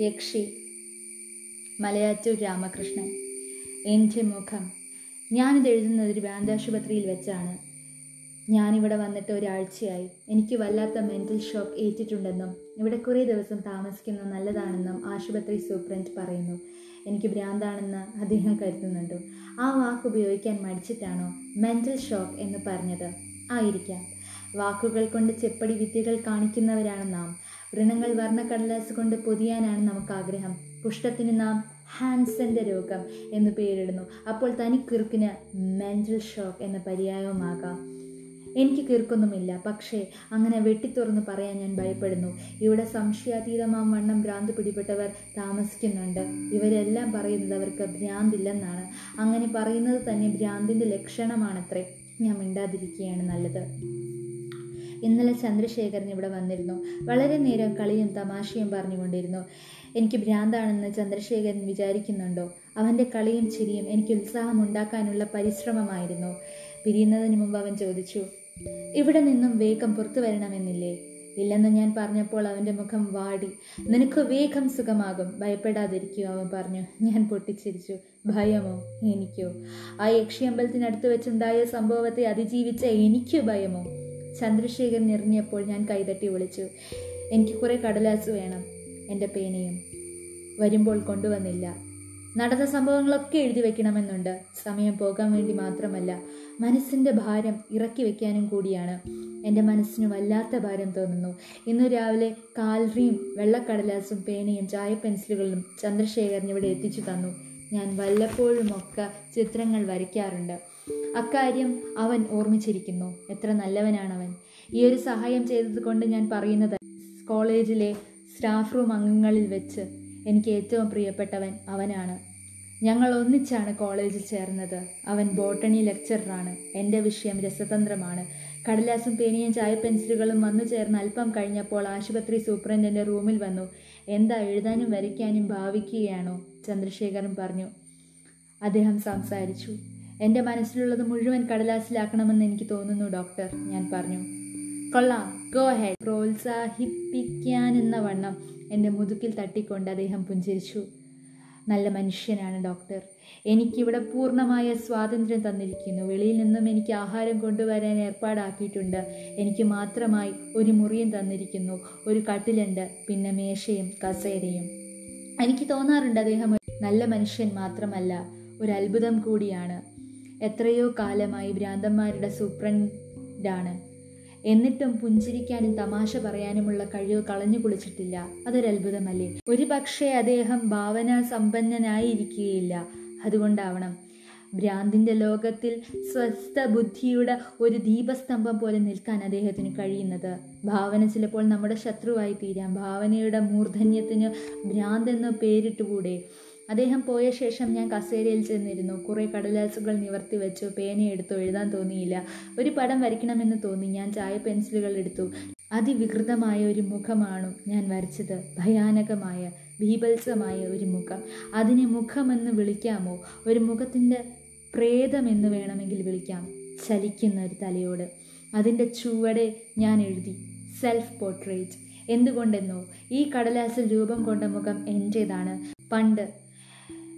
യക്ഷി. മലയാറ്റൂർ രാമകൃഷ്ണൻ. എന്റെ മുഖം. ഞാനിത് എഴുതുന്നത് ഒരു ഭ്രാന്താശുപത്രിയിൽ വെച്ചാണ്. ഞാനിവിടെ വന്നിട്ട് ഒരാഴ്ചയായി. എനിക്ക് വല്ലാത്ത മെന്റൽ ഷോക്ക് ഏറ്റിട്ടുണ്ടെന്നും ഇവിടെ കുറേ ദിവസം താമസിക്കുന്നത് നല്ലതാണെന്നും ആശുപത്രി സൂപ്രണ്ട് പറയുന്നു. എനിക്ക് ഭ്രാന്താണെന്ന് അദ്ദേഹം കരുതുന്നുണ്ട്. ആ വാക്ക് ഉപയോഗിക്കാൻ മടിച്ചിട്ടാണോ മെന്റൽ ഷോക്ക് എന്ന് പറഞ്ഞത്? ആയിരിക്കാം. വാക്കുകൾ കൊണ്ട് ചെപ്പടി വിദ്യകൾ കാണിക്കുന്നവരാണ് നാം. വ്രണങ്ങൾ വർണക്കടലാസ് കൊണ്ട് പൊതിയാനാണ് നമുക്ക് ആഗ്രഹം പുഷ്ടത്തിന് നാം ഹാൻസന്റെ രോഗം എന്ന് പേരിടുന്നു. അപ്പോൾ തനിക്കിറുക്കിന് മെന്റൽ ഷോക്ക് എന്ന പര്യായവുമാകാം. എനിക്ക് കീർക്കൊന്നുമില്ല പക്ഷേ അങ്ങനെ വെട്ടിത്തുറന്ന് പറയാൻ ഞാൻ ഭയപ്പെടുന്നു. ഇവിടെ സംശയാതീതമാം വണ്ണം ഭ്രാന്ത് പിടിപെട്ടവർ താമസിക്കുന്നുണ്ട്. ഇവരെല്ലാം പറയുന്നത് അവർക്ക് ഭ്രാന്തില്ലെന്നാണ്. അങ്ങനെ പറയുന്നത് തന്നെ ഭ്രാന്തിന്റെ ലക്ഷണമാണത്രേ. ഞാൻ മിണ്ടാതിരിക്കുകയാണ് നല്ലത്. ഇന്നലെ ചന്ദ്രശേഖരൻ ഇവിടെ വന്നിരുന്നു. വളരെ നേരം കളിയും തമാശയും പറഞ്ഞുകൊണ്ടിരുന്നു. എനിക്ക് ഭ്രാന്താണെന്ന് ചന്ദ്രശേഖരൻ വിചാരിക്കുന്നുണ്ടോ? അവന്റെ കളിയും ചിരിയും എനിക്ക് ഉത്സാഹം ഉണ്ടാക്കാനുള്ള പരിശ്രമമായിരുന്നു. പിരിയുന്നതിന് മുമ്പ് അവൻ ചോദിച്ചു ഇവിടെ നിന്നും വേഗം പുറത്തു വരണമെന്നില്ലേ? ഇല്ലെന്ന് ഞാൻ പറഞ്ഞപ്പോൾ അവന്റെ മുഖം വാടി. നിനക്ക് വേഗം സുഖമാകും. ഭയപ്പെടാതിരിക്കൂ അവൻ പറഞ്ഞു. ഞാൻ പൊട്ടിച്ചിരിച്ചു. ഭയമോ? എനിക്കോ? ആ യക്ഷിയമ്പലത്തിനടുത്ത് വെച്ചുണ്ടായ സംഭവത്തെ അതിജീവിച്ച എനിക്ക് ഭയമോ? ചന്ദ്രശേഖരൻ എറിഞ്ഞപ്പോൾ ഞാൻ കൈതട്ടി വിളിച്ചു എനിക്ക് കുറെ കടലാസ് വേണം എന്റെ പേനയും. വരുമ്പോൾ കൊണ്ടുവന്നില്ല. നടന്ന സംഭവങ്ങളൊക്കെ എഴുതി വെക്കണമെന്നുണ്ട്. സമയം പോകാൻ വേണ്ടി മാത്രമല്ല മനസ്സിന്റെ ഭാരം ഇറക്കി വെക്കാനും കൂടിയാണ്. എന്റെ മനസ്സിന് വല്ലാത്ത ഭാരം തോന്നുന്നു. ഇന്നു രാവിലെ കാൽറിയും വെള്ളക്കടലാസും പേനയും ചായ പെൻസിലുകളും ചന്ദ്രശേഖരൻ ഇവിടെ എത്തിച്ചു തന്നു. ഞാൻ വല്ലപ്പോഴുമൊക്കെ ചിത്രങ്ങൾ വരയ്ക്കാറുണ്ട്. അക്കാര്യം അവൻ ഓർമ്മിച്ചിരിക്കുന്നു. എത്ര നല്ലവനാണവൻ. ഈ ഒരു സഹായം ചെയ്തത് കൊണ്ട് ഞാൻ പറയുന്നത് കോളേജിലെ സ്റ്റാഫ് റൂം അംഗങ്ങളിൽ വെച്ച് എനിക്ക് ഏറ്റവും പ്രിയപ്പെട്ടവൻ അവനാണ്. ഞങ്ങൾ ഒന്നിച്ചാണ് കോളേജിൽ ചേർന്നത്. അവൻ ബോട്ടണി ലെക്ചറാണ് എന്റെ വിഷയം രസതന്ത്രമാണ്. കടലാസും പേനയും ചായ പെൻസിലുകളും വന്നു ചേർന്ന് അല്പം കഴിഞ്ഞപ്പോൾ ആശുപത്രി സൂപ്രണ്ടിന്റെ റൂമിൽ വന്നു. എന്താ എഴുതാനും വരയ്ക്കാനും ഭാവിക്കുകയാണോ? ചന്ദ്രശേഖരൻ പറഞ്ഞു. അദ്ദേഹം സംസാരിച്ചു. എന്റെ മനസ്സിലുള്ളത് മുഴുവൻ കടലാസിലാക്കണമെന്ന് എനിക്ക് തോന്നുന്നു ഡോക്ടർ. ഞാൻ പറഞ്ഞു. കൊള്ളാം. ഗോ ഹെഡ് പ്രോത്സാഹിപ്പിക്കാനെന്ന വണ്ണം എന്റെ മുതുക്കിൽ തട്ടിക്കൊണ്ട് അദ്ദേഹം പുഞ്ചിരിച്ചു. നല്ല മനുഷ്യനാണ് ഡോക്ടർ. എനിക്കിവിടെ പൂർണമായ സ്വാതന്ത്ര്യം തന്നിരിക്കുന്നു. വെളിയിൽ നിന്നും എനിക്ക് ആഹാരം കൊണ്ടുവരാൻ ഏർപ്പാടാക്കിയിട്ടുണ്ട്. എനിക്ക് മാത്രമായി ഒരു മുറിയും തന്നിരിക്കുന്നു. ഒരു കട്ടിലുണ്ട് പിന്നെ മേശയും കസേരയും. എനിക്ക് തോന്നാറുണ്ട് അദ്ദേഹം നല്ല മനുഷ്യൻ മാത്രമല്ല ഒരു അത്ഭുതം കൂടിയാണ്. എത്രയോ കാലമായി ഭ്രാന്തന്മാരുടെ സൂപ്രണ്ടാണ്. എന്നിട്ടും പുഞ്ചിരിക്കാനും തമാശ പറയാനുമുള്ള കഴിവ് കളഞ്ഞു കുളിച്ചിട്ടില്ല. അതൊരത്ഭുതമല്ലേ? ഒരു പക്ഷേ അദ്ദേഹം ഭാവനാ സമ്പന്നനായിരിക്കുകയില്ല അതുകൊണ്ടാവണം. ഭ്രാന്തിന്റെ ലോകത്തിൽ സ്വസ്ഥ ബുദ്ധിയുടെ ഒരു ദീപസ്തംഭം പോലെ നിൽക്കാൻ അദ്ദേഹത്തിന് കഴിയുന്നത്. ഭാവന ചിലപ്പോൾ നമ്മുടെ ശത്രുവായി തീരാം ഭാവനയുടെ മൂർധന്യത്തിന് ഭ്രാന്തെന്ന് പേരിട്ടുകൂടെ? അദ്ദേഹം പോയ ശേഷം ഞാൻ കസേരയിൽ ചെന്നിരുന്നു. കുറേ കടലാസുകൾ നിവർത്തി വെച്ചു. പേനയെടുത്തു എഴുതാൻ തോന്നിയില്ല. ഒരു പടം വരയ്ക്കണമെന്ന് തോന്നി. ഞാൻ ചായ പെൻസിലുകൾ എടുത്തു. അതിവികൃതമായ ഒരു മുഖമാണ് ഞാൻ വരച്ചത്. ഭയാനകമായ ഭീപത്സമായ ഒരു മുഖം. അതിനെ മുഖമെന്ന് വിളിക്കാമോ? ഒരു മുഖത്തിന്റെ പ്രേതമെന്ന് വേണമെങ്കിൽ വിളിക്കാം. ചലിക്കുന്ന ഒരു തലയോട്. അതിന്റെ ചുവടെ ഞാൻ എഴുതി. സെൽഫ് പോർട്രേറ്റ് എന്തുകൊണ്ടെന്നോ? ഈ കടലാസിൽ രൂപം കൊണ്ട മുഖം എന്റേതാണ്. പണ്ട്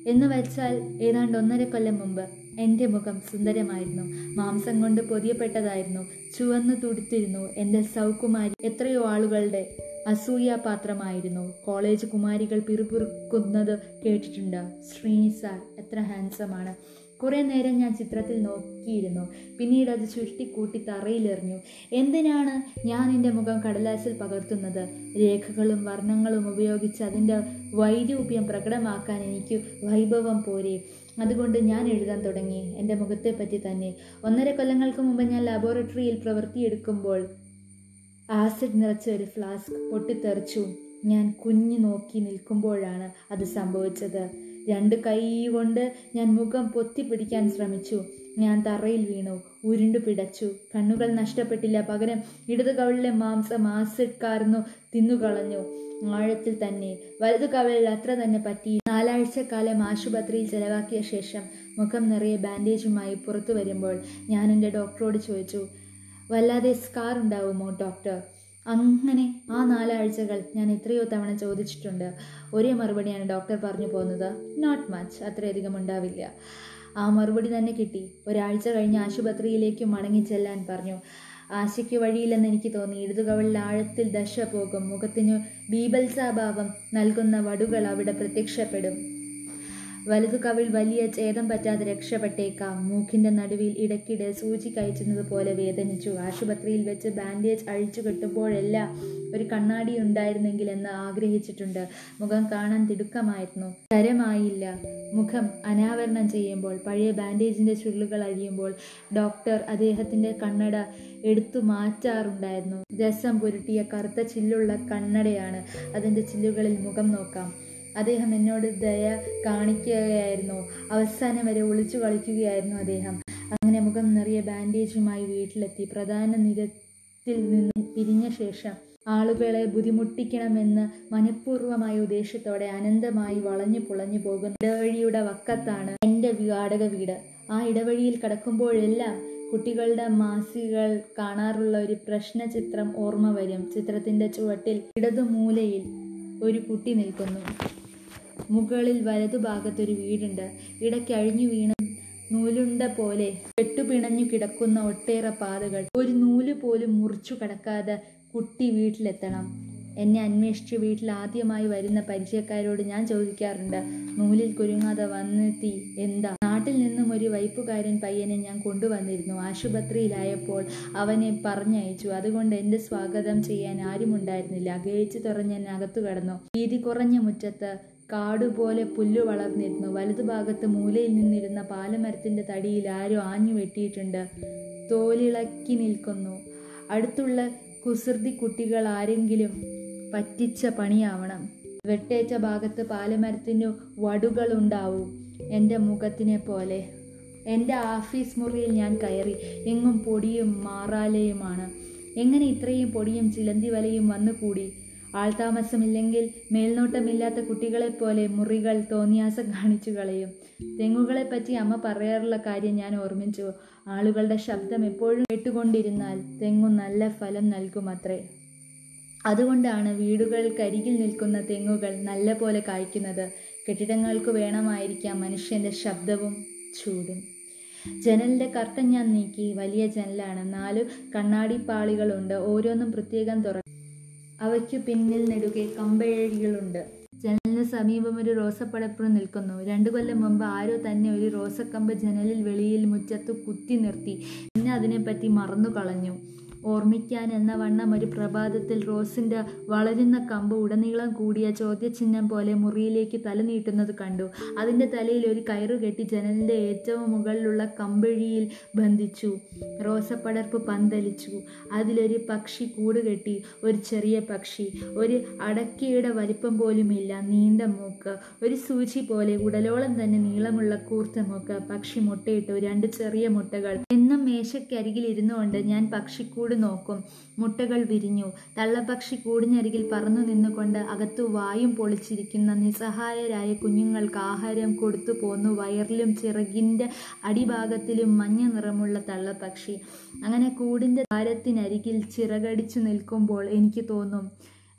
എന്ന് വെച്ചാൽ ഏതാണ്ട് ഒന്നര കൊല്ലം മുമ്പ് എന്റെ മുഖം സുന്ദരമായിരുന്നു. മാംസം കൊണ്ട് പൊതിയപ്പെട്ടതായിരുന്നു. ചുവന്ന് തുടുത്തിരുന്നു എന്റെ സൗകുമാരി. എത്രയോ ആളുകളുടെ അസൂയാപാത്രമായിരുന്നു. കോളേജ് കുമാരികൾ പിറുപിറുക്കുന്നത് കേട്ടിട്ടുണ്ട്. ശ്രീനി സാർ എത്ര ഹാൻസമാണ് കുറേ നേരം ഞാൻ ചിത്രത്തിൽ നോക്കിയിരുന്നു. പിന്നീട് അത് ചുരുട്ടിക്കൂട്ടി തറയിലെറിഞ്ഞു. എന്തിനാണ് ഞാൻ എന്റെ മുഖം കടലാസിൽ പകർത്തുന്നത്? രേഖകളും വർണങ്ങളും ഉപയോഗിച്ച് അതിന്റെ വൈരൂപ്യം പ്രകടമാക്കാൻ എനിക്ക് വൈഭവം പോരെ. അതുകൊണ്ട് ഞാൻ എഴുതാൻ തുടങ്ങി. എന്റെ മുഖത്തെപ്പറ്റി തന്നെ. ഒന്നര കൊല്ലങ്ങൾക്ക് മുമ്പ് ഞാൻ ലബോറട്ടറിയിൽ പ്രവൃത്തിയെടുക്കുമ്പോൾ ആസിഡ് നിറച്ച ഒരു ഫ്ലാസ്ക് പൊട്ടിത്തെറിച്ചു. ഞാൻ കുഞ്ഞു നോക്കി നിൽക്കുമ്പോഴാണ് അത് സംഭവിച്ചത്. രണ്ട് കൈ കൊണ്ട് ഞാൻ മുഖം പൊത്തി പിടിക്കാൻ ശ്രമിച്ചു. ഞാൻ തറയിൽ വീണു ഉരുണ്ടു പിടച്ചു. കണ്ണുകൾ നഷ്ടപ്പെട്ടില്ല പകരം ഇടതു കവിളിലെ മാംസം ആസിഡ് കാർന്നു തിന്നുകളഞ്ഞു. ആഴത്തിൽ തന്നെ വലതു കവിളിൽ അത്ര തന്നെ പറ്റി. നാലാഴ്ചക്കാലം ആശുപത്രിയിൽ ചെലവാക്കിയ ശേഷം മുഖം നിറയെ ബാൻഡേജുമായി പുറത്തു വരുമ്പോൾ ഞാൻ എന്റെ ഡോക്ടറോട് ചോദിച്ചു വല്ലാതെ സ്കാർ ഉണ്ടാവുമോ ഡോക്ടർ അങ്ങനെ ആ നാലാഴ്ചകൾ ഞാൻ എത്രയോ തവണ ചോദിച്ചിട്ടുണ്ട്. ഒരേ മറുപടിയാണ് ഡോക്ടർ പറഞ്ഞു പോകുന്നത്. നോട്ട് മച്ച് അത്രയധികം ഉണ്ടാവില്ല. ആ മറുപടി തന്നെ കിട്ടി. ഒരാഴ്ച കഴിഞ്ഞ് ആശുപത്രിയിലേക്ക് മടങ്ങി ചെല്ലാൻ പറഞ്ഞു. ആശയ്ക്ക് വഴിയില്ലെന്ന് എനിക്ക് തോന്നി. ഇടതുകവളിൽ ആഴത്തിൽ ദശ പോകും. മുഖത്തിനു ബീബൽസാഭാവം നൽകുന്ന വടുകൾ അവിടെ പ്രത്യക്ഷപ്പെടും. വലതു കവിൾ വലിയ ഛേദം പറ്റാതെ രക്ഷപ്പെട്ടേക്കാം. മൂക്കിന്റെ നടുവിൽ ഇടയ്ക്കിടെ സൂചി കഴിച്ചുന്നത് പോലെ വേദനിച്ചു. ആശുപത്രിയിൽ വെച്ച് ബാൻഡേജ് അഴിച്ചു കെട്ടുമ്പോഴെല്ലാം ഒരു കണ്ണാടി ഉണ്ടായിരുന്നെങ്കിൽ എന്ന് ആഗ്രഹിച്ചിട്ടുണ്ട്. മുഖം കാണാൻ തിടുക്കമായിരുന്നു. തരമായില്ല. മുഖം അനാവരണം ചെയ്യുമ്പോൾ പഴയ ബാൻഡേജിന്റെ ചുരുളുകൾ അഴിയുമ്പോൾ ഡോക്ടർ അദ്ദേഹത്തിന്റെ കണ്ണട എടുത്തു മാറ്റാറുണ്ടായിരുന്നു. രസം പുരുട്ടിയ കറുത്ത ചില്ലുള്ള കണ്ണടയാണ്. അതിന്റെ ചില്ലുകളിൽ മുഖം നോക്കാം. അദ്ദേഹം എന്നോട് ദയ കാണിക്കുകയായിരുന്നു. അവസാനം വരെ ഒളിച്ചു കളിക്കുകയായിരുന്നു അദ്ദേഹം. അങ്ങനെ മുഖം നിറയെ ബാൻഡേജുമായി വീട്ടിലെത്തി. പ്രധാന നിരത്തിൽ നിന്ന് പിരിഞ്ഞ ശേഷം ആളുകളെ ബുദ്ധിമുട്ടിക്കണമെന്ന് മനഃപൂർവമായ ഉദ്ദേശത്തോടെ അനന്തമായി വളഞ്ഞു പുളഞ്ഞു പോകുന്ന ഇടവഴിയുടെ വക്കത്താണ് എന്റെ വാടക വീട്. ആ ഇടവഴിയിൽ കടക്കുമ്പോഴെല്ലാം കുട്ടികളുടെ മാസികകൾ കാണാറുള്ള ഒരു പ്രശ്ന ചിത്രം ഓർമ്മ വരും. ചിത്രത്തിന്റെ ചുവട്ടിൽ ഇടതുമൂലയിൽ ഒരു കുട്ടി നിൽക്കുന്നു. മുകളിൽ വലതുഭാഗത്തൊരു വീടുണ്ട്. ഇടയ്ക്ക് അഴിഞ്ഞു വീണ് നൂലുണ്ട പോലെ കെട്ടുപിണഞ്ഞു കിടക്കുന്ന ഒട്ടേറെ പാതകൾ. ഒരു നൂൽ പോലും മുറിച്ചു കടക്കാതെ കുട്ടി വീട്ടിലെത്തണം. എന്നെ അന്വേഷിച്ച് വീട്ടിൽ ആദ്യമായി വരുന്ന പരിചയക്കാരോട് ഞാൻ ചോദിക്കാറുണ്ട് നൂലിൽ കുരുങ്ങാതെ വന്നെത്തി എന്താ? നാട്ടിൽ നിന്നും ഒരു വൈപ്പുകാരൻ പയ്യനെ ഞാൻ കൊണ്ടുവന്നിരുന്നു. ആശുപത്രിയിലായപ്പോൾ അവനെ പറഞ്ഞയച്ചു. അതുകൊണ്ട് എന്റെ സ്വാഗതം ചെയ്യാൻ ആരുമുണ്ടായിരുന്നില്ല. ഗേറ്റ് തുറഞ്ഞ് ഞാൻ അകത്തു കടന്നു. വീതി കുറഞ്ഞ മുറ്റത്ത് കാടുപോലെ പുല്ലു വളർന്നിരുന്നു. വലതുഭാഗത്ത് മൂലയിൽ നിന്നിരുന്ന പാലമരത്തിന്റെ തടിയിൽ ആരോ ആഞ്ഞു വെട്ടിയിട്ടുണ്ട്. തോലിളക്കി നിൽക്കുന്നു. അടുത്തുള്ള കുസൃതി കുട്ടികൾ ആരെങ്കിലും പറ്റിച്ച പണിയാവണം. വെട്ടേറ്റ ഭാഗത്ത് പാലമരത്തിനു വടുകളുണ്ടാവും എന്റെ മുഖത്തിനെ പോലെ. എന്റെ ആഫീസ് മുറിയിൽ ഞാൻ കയറി. എങ്ങും പൊടിയും മാറാലയുമാണ്. എങ്ങനെ ഇത്രയും പൊടിയും ചിലന്തി വലയും വന്നുകൂടി? ആൾതാമസമില്ലെങ്കിൽ മേൽനോട്ടമില്ലാത്ത കുട്ടികളെപ്പോലെ മുറികൾ തോന്നിയാസം കാണിച്ചു കളയും. തെങ്ങുകളെപ്പറ്റി അമ്മ പറയാറുള്ള കാര്യം ഞാൻ ഓർമ്മിച്ചു. ആളുകളുടെ ശബ്ദം എപ്പോഴും കേട്ടുകൊണ്ടിരുന്നാൽ തെങ്ങു നല്ല ഫലം നൽകുമത്രേ. അതുകൊണ്ടാണ് വീടുകൾക്കരികിൽ നിൽക്കുന്ന തെങ്ങുകൾ നല്ല പോലെ കായ്ക്കുന്നത്. കെട്ടിടങ്ങൾക്ക് വേണമായിരിക്കാം മനുഷ്യന്റെ ശബ്ദവും ചൂടും. ജനലിന്റെ കർട്ടൻ ഞാൻ നീക്കി. വലിയ ജനലാണ്. നാല് കണ്ണാടിപ്പാളികളുണ്ട്. ഓരോന്നും പ്രത്യേകം തുറ അവയ്ക്കു പിന്നിൽ നെടുകെ കമ്പഴഴികളുണ്ട് ജനലിന് സമീപം ഒരു റോസപ്പടപ്പുറം നിൽക്കുന്നു. രണ്ടു കൊല്ലം മുമ്പ് ആരോ തന്നെ ഒരു റോസക്കമ്പ് ജനലിൽ വെളിയിൽ മുറ്റത്ത് കുത്തി നിർത്തി. പിന്നെ അതിനെപ്പറ്റി മറന്നു കളഞ്ഞു ഓർമ്മിക്കാൻ എന്ന വണ്ണം ഒരു പ്രഭാതത്തിൽ റോസിന്റെ വളരുന്ന കമ്പ് ഉടനീളം കൂടിയ ചോദ്യചിഹ്നം പോലെ മുറിയിലേക്ക് തല നീട്ടുന്നത് കണ്ടു. അതിന്റെ തലയിൽ ഒരു കയറു കെട്ടി ജനലിന്റെ ഏറ്റവും മുകളിലുള്ള കമ്പിഴിയിൽ ബന്ധിച്ചു. റോസപ്പടർപ്പ് പന്തലിച്ചു. അതിലൊരു പക്ഷി കൂട് കെട്ടി. ഒരു ചെറിയ പക്ഷി. ഒരു അടക്കിയുടെ വലിപ്പം പോലുമില്ല. നീണ്ട മൂക്ക്. ഒരു സൂചി പോലെ ഉടലോളം തന്നെ നീളമുള്ള കൂർത്ത മൂക്ക്. പക്ഷി മുട്ടയിട്ടു. രണ്ട് ചെറിയ മുട്ടകൾ. എന്നും മേശയ്ക്കരികിൽ ഇരുന്നുകൊണ്ട് ഞാൻ പക്ഷിക്കൂട് നോക്കും. മുട്ടകൾ വിരിഞ്ഞു. തള്ളപ്പക്ഷി കൂടിനരികിൽ പറന്നു നിന്നുകൊണ്ട് അകത്തു വായും പൊളിച്ചിരിക്കുന്ന നിസ്സഹായരായ കുഞ്ഞുങ്ങൾക്ക് ആഹാരം കൊടുത്തു പോന്നു. വയറിലും ചിറകിന്റെ അടിഭാഗത്തിലും മഞ്ഞ നിറമുള്ള തള്ളപ്പക്ഷി. അങ്ങനെ കൂടിന്റെ താരത്തിനരികിൽ ചിറകടിച്ചു നിൽക്കുമ്പോൾ എനിക്ക് തോന്നും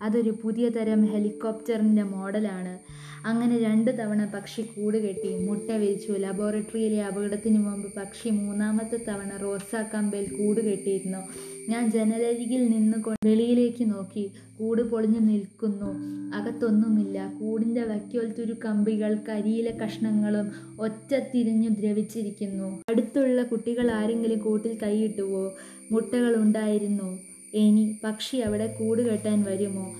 അതൊരു പുതിയ തരം ഹെലികോപ്റ്ററിന്റെ മോഡലാണ്. അങ്ങനെ രണ്ട് തവണ പക്ഷി കൂട് കെട്ടി മുട്ട വിരിച്ചു. ലബോറട്ടറിയിലെ അപകടത്തിന് മുമ്പ് പക്ഷി മൂന്നാമത്തെ തവണ റോസാ കമ്പയിൽ കൂട് കെട്ടിയിരുന്നു. ഞാൻ ജനലരികിൽ നിന്ന് വെളിയിലേക്ക് നോക്കി. കൂട് പൊളിഞ്ഞു നിൽക്കുന്നു. അകത്തൊന്നുമില്ല. കൂടിന്റെ വയ്ക്കോൽത്തുരു കമ്പികൾ കരിയിലെ കഷ്ണങ്ങളും ഒറ്റ തിരിഞ്ഞു ദ്രവിച്ചിരിക്കുന്നു. അടുത്തുള്ള കുട്ടികൾ ആരെങ്കിലും കൂട്ടിൽ കൈയിട്ടുവോ? മുട്ടകൾ ഉണ്ടായിരുന്നു ഇനി പക്ഷി അവിടെ കൂട് കെട്ടാൻ വരുമോ?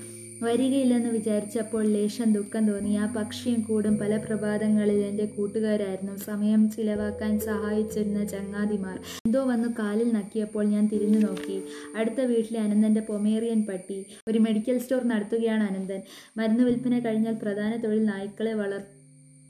വരികയില്ലെന്ന് വിചാരിച്ചപ്പോൾ ലേശം ദുഃഖം തോന്നി. ആ പക്ഷിയും കൂടും പല പ്രഭാതങ്ങളിൽ എന്റെ കൂട്ടുകാരായിരുന്നു. സമയം ചിലവാക്കാൻ സഹായിച്ചിരുന്ന ചങ്ങാതിമാർ എന്തോ വന്നു കാലിൽ നക്കിയപ്പോൾ ഞാൻ തിരിഞ്ഞു നോക്കി. അടുത്ത വീട്ടിലെ അനന്തന്റെ പൊമേറിയൻ പട്ടി. ഒരു മെഡിക്കൽ സ്റ്റോർ നടത്തുകയാണ് അനന്തൻ. മരുന്ന് വിൽപ്പന കഴിഞ്ഞാൽ പ്രധാന തൊഴിൽ നായ്ക്കളെ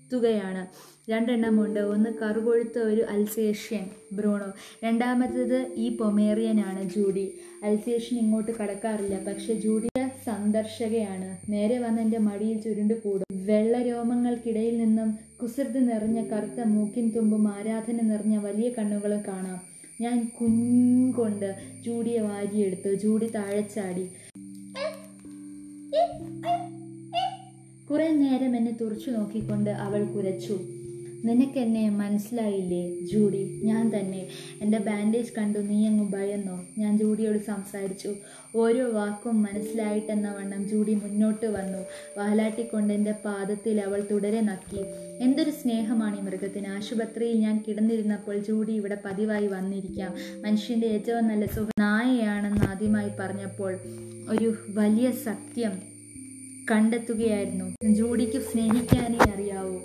വളർത്തുകയാണ് രണ്ടെണ്ണമുണ്ട് ഒന്ന് കറുകൊഴുത്ത ഒരു അൽസേഷ്യൻ ബ്രൂണോ. രണ്ടാമത്തേത് ഈ പൊമേറിയനാണ് ജൂഡി. അൽസേഷ്യൻ ഇങ്ങോട്ട് കടക്കാറില്ല പക്ഷെ ജൂഡിയ സന്ദർശകയാണ്. നേരെ വന്ന് എന്റെ മടിയിൽ ചുരുണ്ടു കൂടും വെള്ളരോമങ്ങൾക്കിടയിൽ നിന്നും കുസൃതി നിറഞ്ഞ കറുത്ത മൂക്കിൻ തുമ്പും ആരാധന നിറഞ്ഞ വലിയ കണ്ണുകളും കാണാം. ഞാൻ കുഞ്ഞുകൊണ്ട് ജൂഡിയെ വാരിയെടുത്തു. ജൂഡി താഴെ ചാടി. കുറെ നേരം എന്നെ തുറച്ചു നോക്കിക്കൊണ്ട് അവൾ കുരച്ചു. നിനക്കെന്നെ മനസ്സിലായില്ലേ ജൂഡി? ഞാൻ തന്നെ. എന്റെ ബാൻഡേജ് കണ്ടു നീ അങ്ങ് ഭയന്നോ? ഞാൻ ജൂഡിയോട് സംസാരിച്ചു. ഓരോ വാക്കും മനസ്സിലായിട്ടെന്ന വണ്ണം ജൂഡി മുന്നോട്ട് വന്നു. വാലാട്ടിക്കൊണ്ട് എന്റെ പാദത്തിൽ അവൾ തുടരെ നക്കി. എന്തൊരു സ്നേഹമാണ് ഈ മൃഗത്തിന്. ആശുപത്രിയിൽ ഞാൻ കിടന്നിരുന്നപ്പോൾ ജൂഡി ഇവിടെ പതിവായി വന്നിരിക്കാം. മനുഷ്യന്റെ ഏറ്റവും നല്ല സുഖ നായയാണെന്ന് ആദ്യമായി പറഞ്ഞപ്പോൾ ഒരു വലിയ സത്യം കണ്ടെത്തുകയായിരുന്നു. ജൂഡിക്ക് സ്നേഹിക്കാനേ അറിയാവൂ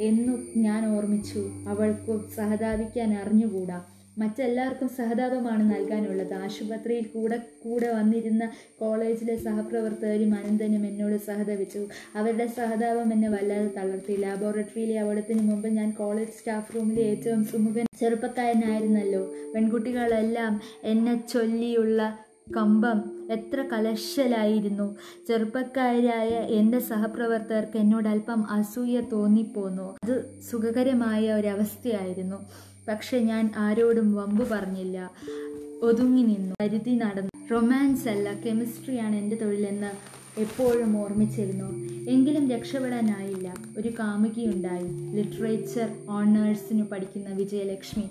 എന്നു ഞാൻ ഓർമ്മിച്ചു. അവൾക്ക് സഹതാപിക്കാൻ അറിഞ്ഞുകൂടാ. മറ്റെല്ലാവർക്കും സഹതാപമാണ് നൽകാനുള്ളത്. ആശുപത്രിയിൽ കൂടെ കൂടെ വന്നിരുന്ന കോളേജിലെ സഹപ്രവർത്തകരും അനന്തനും എന്നോട് സഹതപിച്ചു. അവരുടെ സഹതാപം എന്നെ വല്ലാതെ തളർത്തി. ലാബോറട്ടറിയിലെ അവിടത്തിന് മുമ്പ് ഞാൻ കോളേജ് സ്റ്റാഫ് റൂമിലെ ഏറ്റവും സുമുഖൻ ചെറുപ്പക്കാരനായിരുന്നല്ലോ. പെൺകുട്ടികളെല്ലാം എന്നെ ചൊല്ലിയുള്ള കമ്പം എത്ര കലശലായിരുന്നു. ചെറുപ്പക്കാരായ എന്റെ സഹപ്രവർത്തകർക്ക് എന്നോട് അല്പം അസൂയ തോന്നിപ്പോന്നു. അത് സുഖകരമായ ഒരവസ്ഥയായിരുന്നു. പക്ഷെ ഞാൻ ആരോടും വമ്പ് പറഞ്ഞില്ല. ഒതുങ്ങി നിന്നു. കരുതി നടന്നു. റൊമാൻസ് അല്ല കെമിസ്ട്രിയാണ് എന്റെ തൊഴിലെന്ന് എപ്പോഴും ഓർമ്മിച്ചിരുന്നു. എങ്കിലും രക്ഷപ്പെടാനായില്ല. ഒരു കാമുകിയുണ്ടായി. ലിറ്ററേച്ചർ ഓണേഴ്സിന് പഠിക്കുന്ന വിജയലക്ഷ്മി.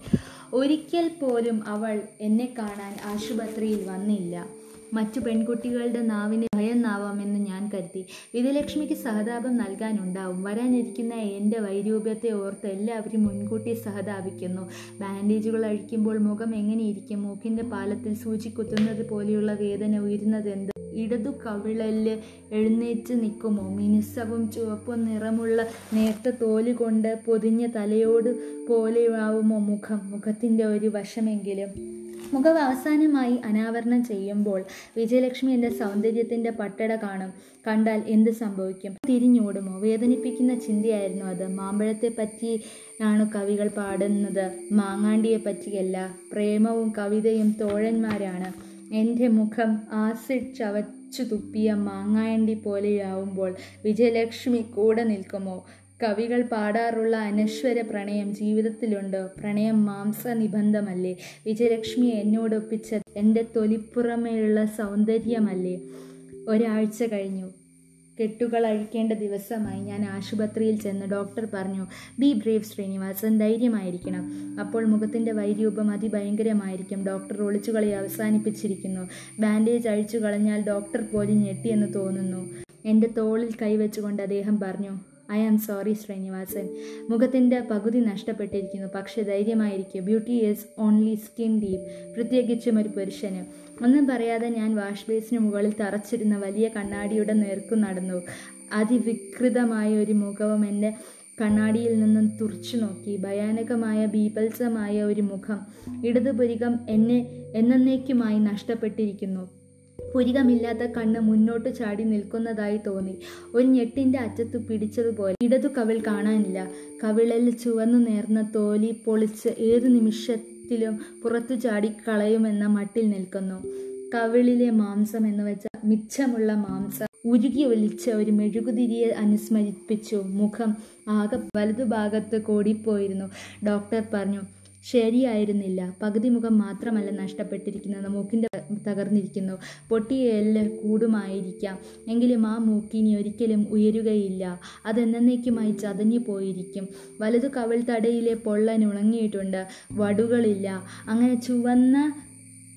ഒരിക്കൽ പോലും അവൾ എന്നെ കാണാൻ ആശുപത്രിയിൽ വന്നില്ല. മറ്റു പെൺകുട്ടികളുടെ നാവിന് ഭയന്നാവാമെന്ന് ഞാൻ കരുതി. വിജയലക്ഷ്മിക്ക് സഹതാപം നൽകാനുണ്ടാവും. വരാനിരിക്കുന്ന എന്റെ വൈരൂപ്യത്തെ ഓർത്ത് എല്ലാവരും മുൻകൂട്ടി സഹതാപിക്കുന്നു. ബാൻഡേജുകൾ അഴിക്കുമ്പോൾ മുഖം എങ്ങനെയിരിക്കും? മൂക്കിന്റെ പാലത്തിൽ സൂചി കുത്തുന്നത് പോലെയുള്ള വേദന ഉയരുന്നത് എന്ത് ഇടതു കവിളൽ എഴുന്നേറ്റ് നിൽക്കുമോ? മിനുസവും ചുവപ്പും നിറമുള്ള നേർത്ത തോൽ കൊണ്ട് പൊതിഞ്ഞ തലയോട് പോലെയാവുമോ മുഖം? മുഖത്തിന്റെ ഒരു വശമെങ്കിലും. മുഖം അവസാനമായി അനാവരണം ചെയ്യുമ്പോൾ വിജയലക്ഷ്മി എന്റെ സൗന്ദര്യത്തിന്റെ പട്ടട കാണും. കണ്ടാൽ എന്ത് സംഭവിക്കും? തിരിഞ്ഞോടുമോ? വേദനിപ്പിക്കുന്ന ചിന്തയായിരുന്നു അത്. മാമ്പഴത്തെ പറ്റി പറ്റിയാണ് കവികൾ പാടുന്നത്. മാങ്ങാണ്ടിയെ പറ്റിയല്ല പ്രേമവും കവിതയും തോഴന്മാരാണ്. എന്റെ മുഖം ആസിഡ് ചവച്ചു തുപ്പിയ മാങ്ങാണ്ടി പോലെയാവുമ്പോൾ വിജയലക്ഷ്മി കൂടെ നിൽക്കുമോ? കവികൾ പാടാറുള്ള അനശ്വര പ്രണയം ജീവിതത്തിലുണ്ട്. പ്രണയം മാംസ നിബന്ധമല്ലേ വിജയലക്ഷ്മി എന്നോടൊപ്പിച്ച എന്റെ തൊലിപ്പുറമേയുള്ള സൗന്ദര്യമല്ലേ? ഒരാഴ്ച കഴിഞ്ഞു. കെട്ടുകൾ അഴിക്കേണ്ട ദിവസമായി. ഞാൻ ആശുപത്രിയിൽ ചെന്ന് ഡോക്ടർ പറഞ്ഞു ബി ബ്രേവ് ശ്രീനിവാസൻ ധൈര്യമായിരിക്കണം. അപ്പോൾ മുഖത്തിന്റെ വൈരൂപം അതിഭയങ്കരമായിരിക്കും. ഡോക്ടർ ഒളിച്ചുകളി അവസാനിപ്പിച്ചിരിക്കുന്നു. ബാൻഡേജ് അഴിച്ചു കളഞ്ഞാൽ ഡോക്ടർ പോലും ഞെട്ടിയെന്ന് തോന്നുന്നു. എന്റെ തോളിൽ കൈവച്ചുകൊണ്ട് അദ്ദേഹം പറഞ്ഞു ഐ ആം സോറി ശ്രീനിവാസൻ. മുഖത്തിന്റെ പകുതി നഷ്ടപ്പെട്ടിരിക്കുന്നു. പക്ഷേ ധൈര്യമായിരിക്കും beauty is only skin deep പ്രത്യേകിച്ചും ഒരു പുരുഷന്. ഒന്നും പറയാതെ ഞാൻ വാഷ് ബേസിന് മുകളിൽ തറച്ചിരുന്ന വലിയ കണ്ണാടിയുടെ നേർക്കു നടന്നു. അതിവികൃതമായ ഒരു മുഖവും എന്റെ കണ്ണാടിയിൽ നിന്നും തുറച്ചു നോക്കി. ഭയാനകമായ ബീഭത്സമായ ഒരു മുഖം. ഇടതുപുരികം എന്നെ എന്നേക്കുമായി നഷ്ടപ്പെട്ടിരിക്കുന്നു. പുരികമില്ലാത്ത കണ്ണ് മുന്നോട്ട് ചാടി നിൽക്കുന്നതായി തോന്നി. ഒരു ഞെട്ടിന്റെ അറ്റത്ത് പിടിച്ചതുപോലെ ഇടതു കവിൾ കാണാനില്ല. കവിളിൽ ചുവന്നു നേർന്ന തോലി പൊളിച്ച് ഏതു നിമിഷത്തിലും പുറത്തു ചാടി കളയുമെന്ന മട്ടിൽ നിൽക്കുന്നു. കവിളിലെ മാംസം എന്ന് വെച്ചാൽ മിച്ചമുള്ള മാംസം ഉരുകി ഒലിച്ച ഒരു മെഴുകുതിരിയെ അനുസ്മരിപ്പിച്ചു. മുഖം ആകെ വലതുഭാഗത്ത് കോടിപ്പോയിരുന്നു. ഡോക്ടർ പറഞ്ഞു ശരിയായിരുന്നില്ല. പകുതി മുഖം മാത്രമല്ല നഷ്ടപ്പെട്ടിരിക്കുന്നത്. മൂക്കിന്റെ തകർന്നിരിക്കുന്നു. പൊട്ടിയ കൂടുമായിരിക്കാം. എങ്കിലും ആ മൂക്കിനി ഒരിക്കലും ഉയരുകയില്ല. അതെന്നേക്കുമായി ചതഞ്ഞു പോയിരിക്കും. വലതു കവിൾ തടയിലെ പൊള്ളൻ ഉണങ്ങിയിട്ടുണ്ട്. വടുകളില്ല. അങ്ങനെ ചുവന്ന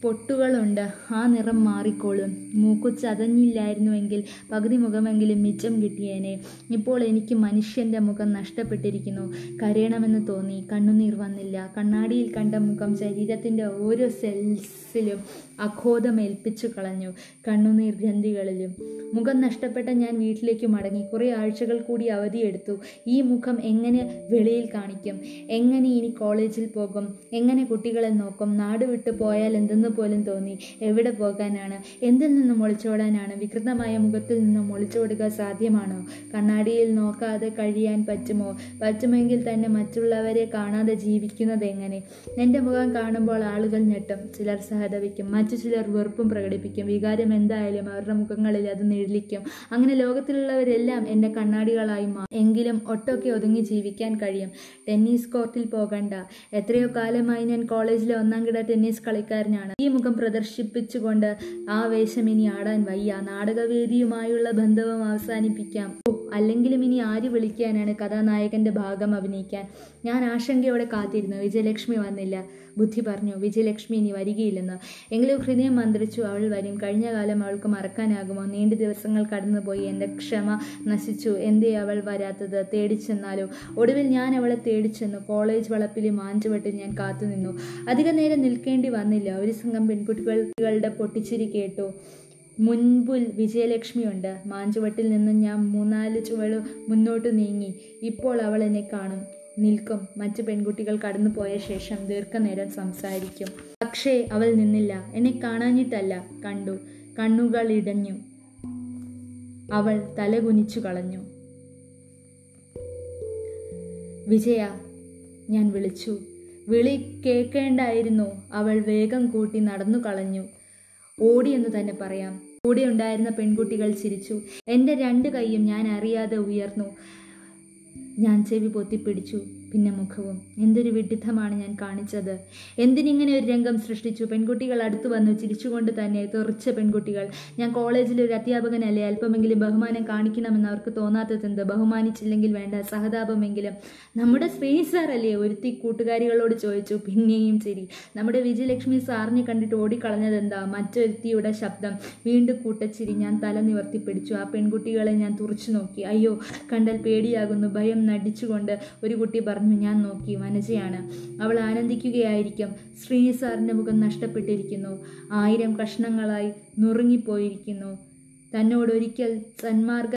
പൊട്ടുകളുണ്ട്. ആ നിറം മാറിക്കോളും. മൂക്കു ചതഞ്ഞില്ലായിരുന്നുവെങ്കിൽ പകുതി മുഖമെങ്കിലും മിച്ചം കിട്ടിയേനെ. ഇപ്പോൾ എനിക്ക് മനുഷ്യന്റെ മുഖം നഷ്ടപ്പെട്ടിരിക്കുന്നു. കരയണമെന്ന് തോന്നി. കണ്ണുനീർ വന്നില്ല. കണ്ണാടിയിൽ കണ്ട മുഖം ശരീരത്തിന്റെ ഓരോ സെൽസിലും അഘോധമേൽപ്പിച്ചു കളഞ്ഞു കണ്ണുനീർ ഗ്രന്ഥികളിലും. മുഖം നഷ്ടപ്പെട്ട ഞാൻ വീട്ടിലേക്ക് മടങ്ങി. കുറേ ആഴ്ചകൾ കൂടി അവധിയെടുത്തു ഈ മുഖം എങ്ങനെ വെളിയിൽ കാണിക്കും? എങ്ങനെ ഇനി കോളേജിൽ പോകും? എങ്ങനെ കുട്ടികളെ നോക്കും? നാട് വിട്ടു പോയാൽ എന്തെന്ന് പോലും തോന്നി. എവിടെ പോകാനാണ്? എന്തിൽ നിന്നും ഒളിച്ചോടാനാണ്? വികൃതമായ മുഖത്തിൽ നിന്നും ഒളിച്ചോടുക സാധ്യമാണോ? കണ്ണാടിയിൽ നോക്കാതെ കഴിയാൻ പറ്റുമോ? പറ്റുമെങ്കിൽ തന്നെ മറ്റുള്ളവരെ കാണാതെ ജീവിക്കുന്നത് എങ്ങനെ? എന്റെ മുഖം കാണുമ്പോൾ ആളുകൾ ഞെട്ടും. ചിലർ സഹതപിക്കും. മറ്റു ചിലർ വെറുപ്പും പ്രകടിപ്പിക്കും. വികാരം എന്തായാലും അവരുടെ മുഖങ്ങളിൽ അത് നിഴലിക്കും. അങ്ങനെ ലോകത്തിലുള്ളവരെല്ലാം എന്റെ കണ്ണാടികളായി മാറും എങ്കിലും ഒട്ടൊക്കെ ഒതുങ്ങി ജീവിക്കാൻ കഴിയും. ടെന്നീസ് കോർട്ടിൽ പോകണ്ട. എത്രയോ കാലമായി ഞാൻ കോളേജിലെ ഒന്നാം കിട ടെന്നീസ് കളിക്കാരനാണ്. മുഖം പ്രദർശിപ്പിച്ചുകൊണ്ട് ആ വേഷം ഇനി ആടാൻ വയ്യ. നാടകവേദിയുമായുള്ള ബന്ധവും അവസാനിപ്പിക്കാം. അല്ലെങ്കിലും ഇനി ആര് വിളിക്കാനാണ് കഥാനായകന്റെ ഭാഗം അഭിനയിക്കാൻ? ഞാൻ ആശങ്കയോടെ കാത്തിരുന്നു. വിജയലക്ഷ്മി വന്നില്ല. ബുദ്ധി പറഞ്ഞു വിജയലക്ഷ്മി ഇനി വരികയില്ലെന്ന്. എങ്കിലും ഹൃദയം മന്ത്രിച്ചു അവൾ വരും. കഴിഞ്ഞ കാലം അവൾക്ക് മറക്കാനാകുമോ? നീണ്ട ദിവസങ്ങൾ കടന്നുപോയി. എന്റെ ക്ഷമ നശിച്ചു. എന്തേ അവൾ വരാത്തത്? തേടിച്ചെന്നാലോ? ഒടുവിൽ ഞാൻ അവളെ തേടിച്ചെന്നു. കോളേജ് വളപ്പിലെ മാഞ്ചുവട്ടിൽ ഞാൻ കാത്തുനിന്നു. അധികം നേരം നിൽക്കേണ്ടി വന്നില്ല. ഒരു സംഘം പെൺകുട്ടികളുടെ പൊട്ടിച്ചിരി കേട്ടു. മുൻപുൽ വിജയലക്ഷ്മിയുണ്ട്. മാഞ്ചുവട്ടിൽ നിന്ന് ഞാൻ മൂന്നാൽ ചുവട് മുന്നോട്ട് നീങ്ങി. ഇപ്പോൾ അവൾ എന്നെ കാണും. നിൽക്കും. മറ്റ് പെൺകുട്ടികൾ കടന്നു പോയ ശേഷം ദീർഘനേരം സംസാരിക്കും. പക്ഷേ അവൾ നിന്നില്ല. എന്നെ കാണാഞ്ഞിട്ടല്ല. കണ്ടു. കണ്ണുകൾ ഇടഞ്ഞു. അവൾ തലകുനിച്ചു കളഞ്ഞു. വിജയ ഞാൻ വിളിച്ചു. വിളി കേൾക്കേണ്ടായിരുന്നു. അവൾ വേഗം കൂട്ടി നടന്നു കളഞ്ഞു. ഓടിയെന്ന് തന്നെ പറയാം. കൂടെ ഉണ്ടായിരുന്ന പെൺകുട്ടികൾ ചിരിച്ചു. എന്റെ രണ്ട് കൈയും ഞാൻ അറിയാതെ ഉയർന്നു. ഞാൻ ചെവി പൊത്തിപ്പിടിച്ചു. പിന്നെ മുഖവും. എന്തൊരു വിഡിത്തമാണ് ഞാൻ കാണിച്ചത്. എന്തിനിങ്ങനെ ഒരു രംഗം സൃഷ്ടിച്ചു? പെൺകുട്ടികൾ അടുത്തു വന്നു ചിരിച്ചുകൊണ്ട് തന്നെ തെറിച്ച പെൺകുട്ടികൾ. ഞാൻ കോളേജിലെ ഒരു അധ്യാപകനല്ലേ? അല്പമെങ്കിലും ബഹുമാനം കാണിക്കണമെന്ന് അവർക്ക് തോന്നാത്തതെന്ത് ബഹുമാനിച്ചില്ലെങ്കിൽ വേണ്ട സഹതാപമെങ്കിലും. നമ്മുടെ ശ്രീനി അല്ലേ? ഒരുത്തി കൂട്ടുകാരികളോട് ചോദിച്ചു. പിന്നെയും ചിരി. നമ്മുടെ വിജയലക്ഷ്മി സാറിനെ കണ്ടിട്ട് ഓടിക്കളഞ്ഞതെന്താ മറ്റൊരുത്തിയുടെ ശബ്ദം. വീണ്ടും കൂട്ടച്ചിരി. ഞാൻ തല നിവർത്തി പിടിച്ചു. ആ പെൺകുട്ടികളെ ഞാൻ തുറച്ചു നോക്കി. അയ്യോ കണ്ടാൽ പേടിയാകുന്നു. ഭയം നടിച്ചുകൊണ്ട് ഒരു കുട്ടി പറഞ്ഞു ഞാൻ നോക്കി വനജയാണ് അവൾ ആനന്ദിക്കുകയായിരിക്കും. ശ്രീനി സാറിന്റെ മുഖം നഷ്ടപ്പെട്ടിരിക്കുന്നു. ആയിരം കഷ്ണങ്ങളായി നുറുങ്ങിപ്പോയിരിക്കുന്നു. തന്നോടൊരിക്കൽ സന്മാർഗ